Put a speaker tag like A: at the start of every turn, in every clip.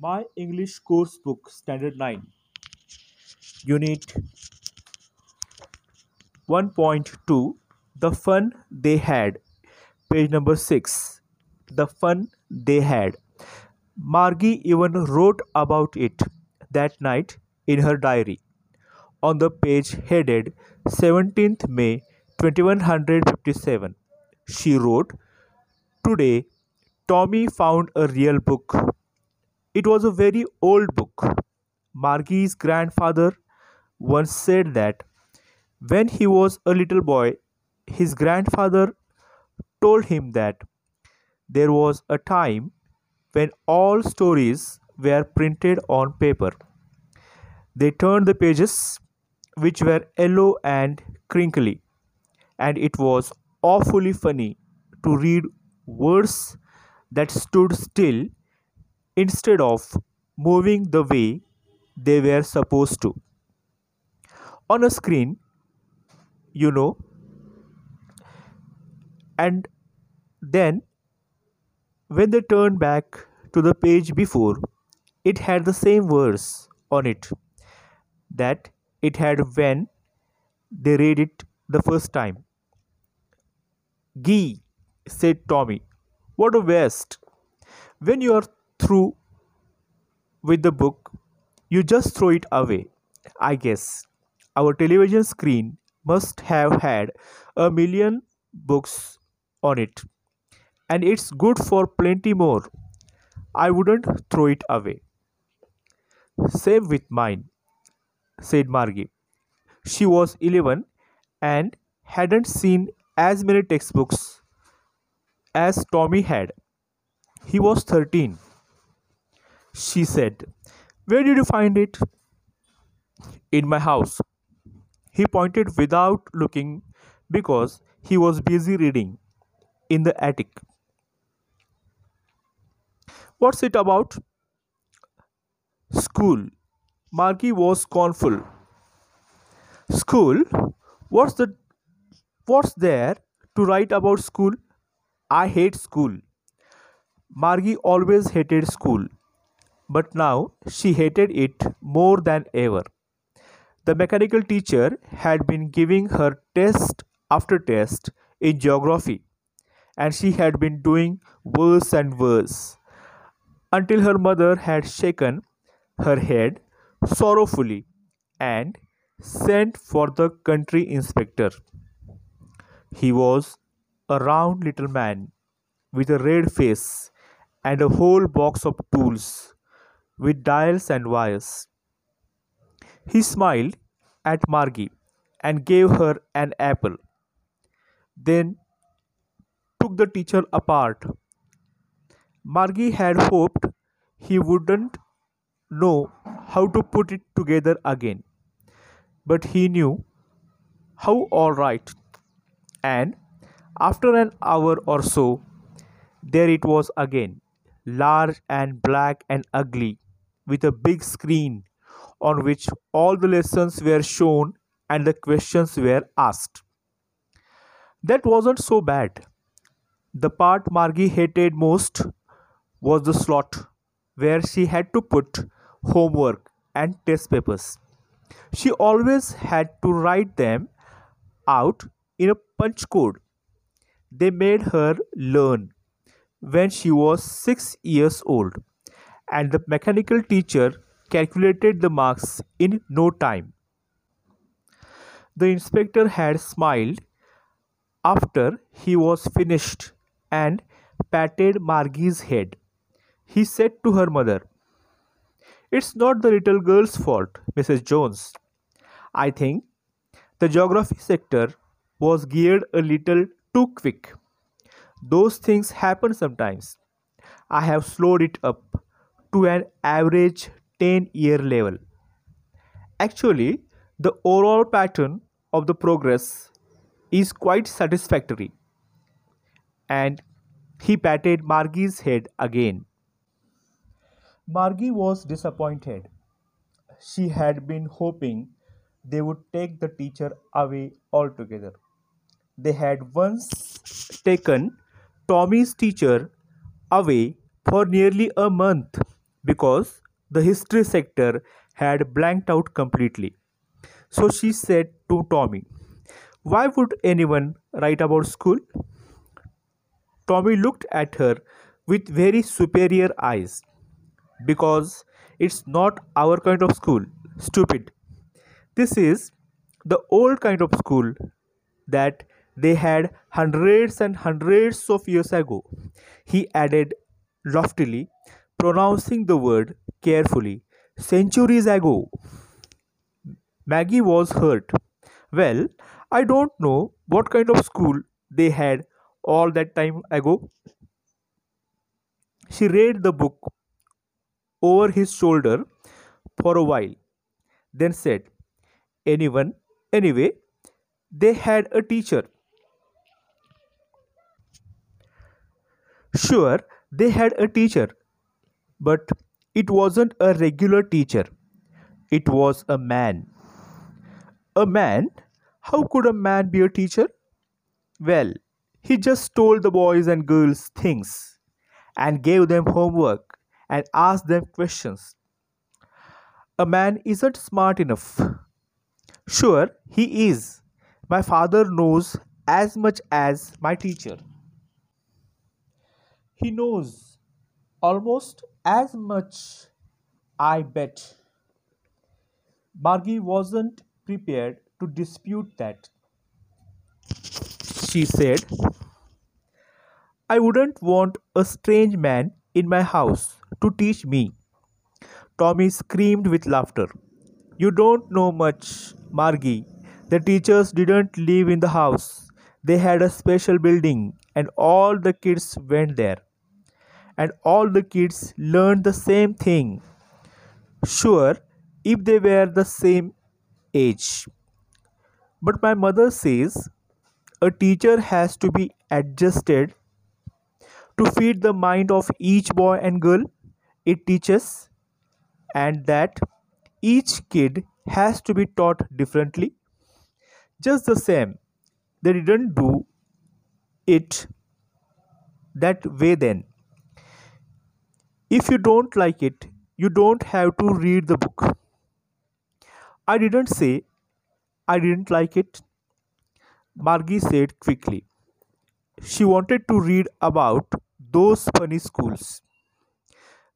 A: My English course book, Standard 9, Unit 1.2 The Fun They Had, page number 6. The Fun They Had. Margie even wrote about it that night in her diary. On the page headed 17th May 2157, she wrote, Today, Tommy found a real book. It was a very old book. Margie's grandfather once said that when he was a little boy, his grandfather told him that there was a time when all stories were printed on paper. They turned the pages, which were yellow and crinkly, and it was awfully funny to read words that stood still instead of moving the way they were supposed to. On a screen, you know, and then when they turned back to the page before, it had the same verse on it that it had when they read it the first time. Gee, said Tommy, what a waste. When you are through with the book, you just throw it away. I guess our television screen must have had a million books on it, and it's good for plenty more. I wouldn't throw it away. Same with mine, said Margie. She was 11 and hadn't seen as many textbooks as Tommy had. He was 13. She said, Where did you find it? In my house. He pointed without looking because he was busy reading. In the attic. What's it about? School. Margie was scornful. School? What's the what's there to write about school? I hate school. Margie always hated school, but now she hated it more than ever. The mechanical teacher had been giving her test after test in geography, and she had been doing worse and worse until her mother had shaken her head sorrowfully and sent for the country inspector. He was a round little man with a red face and a whole box of tools with dials and wires. He smiled at Margie and gave her an apple, then took the teacher apart. Margie had hoped he wouldn't know how to put it together again, but he knew how all right. And after an hour or so, there it was again, large and black and ugly, with a big screen on which all the lessons were shown and the questions were asked. That wasn't so bad. The part Margie hated most was the slot where she had to put homework and test papers. She always had to write them out in a punch code. They made her learn when she was six years old, and the mechanical teacher calculated the marks in no time. The inspector had smiled after he was finished and patted Margie's head. He said to her mother, It's not the little girl's fault, Mrs. Jones. I think the geography sector was geared a little too quick. Those things happen sometimes. I have slowed it up to an average 10 year level. Actually, the overall pattern of the progress is quite satisfactory. And he patted Margie's head again. Margie was disappointed. She had been hoping they would take the teacher away altogether. They had once taken Tommy's teacher away for nearly a month because the history sector had blanked out completely. So she said to Tommy, Why would anyone write about school? Tommy looked at her with very superior eyes. Because it's not our kind of school, stupid. This is the old kind of school that they had hundreds and hundreds of years ago, he added loftily, pronouncing the word carefully. Centuries ago. Maggie was hurt. Well, I don't know what kind of school they had all that time ago. She read the book over his shoulder for a while, then said, Anyone, anyway, they had a teacher. Sure, they had a teacher, but it wasn't a regular teacher. It was a man. A man? How could a man be a teacher? Well, he just told the boys and girls things and gave them homework and asked them questions. A man isn't smart enough. Sure, he is. My father knows as much as my teacher. He knows almost as much, I bet. Margie wasn't prepared to dispute that. She said, I wouldn't want a strange man in my house to teach me. Tommy screamed with laughter. You don't know much, Margie. The teachers didn't live in the house. They had a special building, and all the kids went there. And all the kids learned the same thing. Sure, if they were the same age. But my mother says a teacher has to be adjusted to feed the mind of each boy and girl it teaches, and that each kid has to be taught differently. Just the same, they didn't do it that way then. If you don't like it, you don't have to read the book. I didn't say I didn't like it, Margie said quickly. She wanted to read about those funny schools.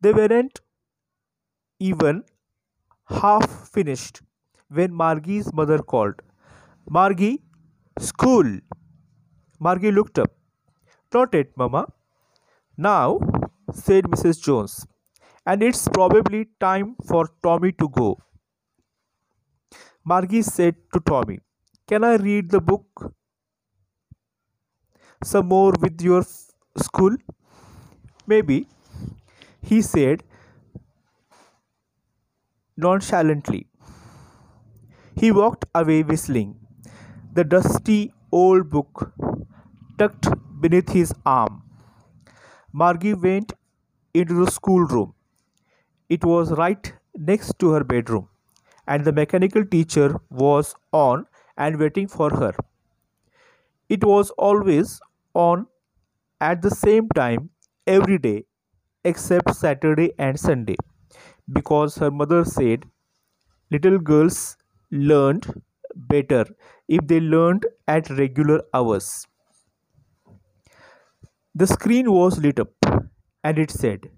A: They weren't even half finished when Margie's mother called. Margie, school. Margie looked up. Not yet, Mama. Now, said Mrs. Jones, and it's probably time for Tommy to go. Margie said to Tommy, Can I read the book some more with your school? Maybe, he said nonchalantly. He walked away whistling, the dusty old book tucked beneath his arm. Margie went into the schoolroom. It was right next to her bedroom, and the mechanical teacher was on and waiting for her. It was always on at the same time every day except Saturday and Sunday because her mother said little girls learned better if they learned at regular hours. The screen was lit up and it said,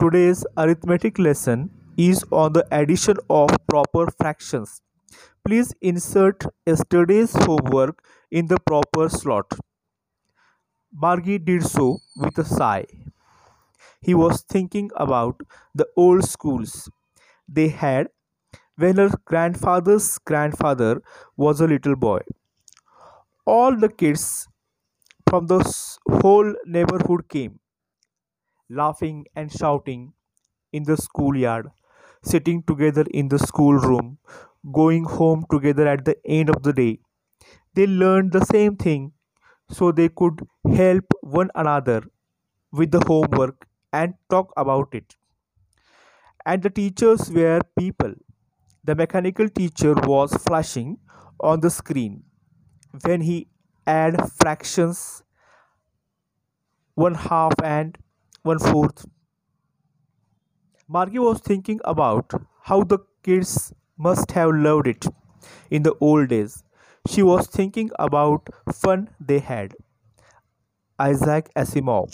A: Today's arithmetic lesson is on the addition of proper fractions. Please insert yesterday's homework in the proper slot. Margie did so with a sigh. He was thinking about the old schools they had when her grandfather's grandfather was a little boy. All the kids from the whole neighborhood came, laughing and shouting in the schoolyard, sitting together in the schoolroom, going home together at the end of the day. They learned the same thing so they could help one another with the homework and talk about it. And the teachers were people. The mechanical teacher was flashing on the screen when he add fractions one half and one fourth Margie was thinking about how the kids must have loved it in the old days. She was thinking about fun they had. Isaac Asimov.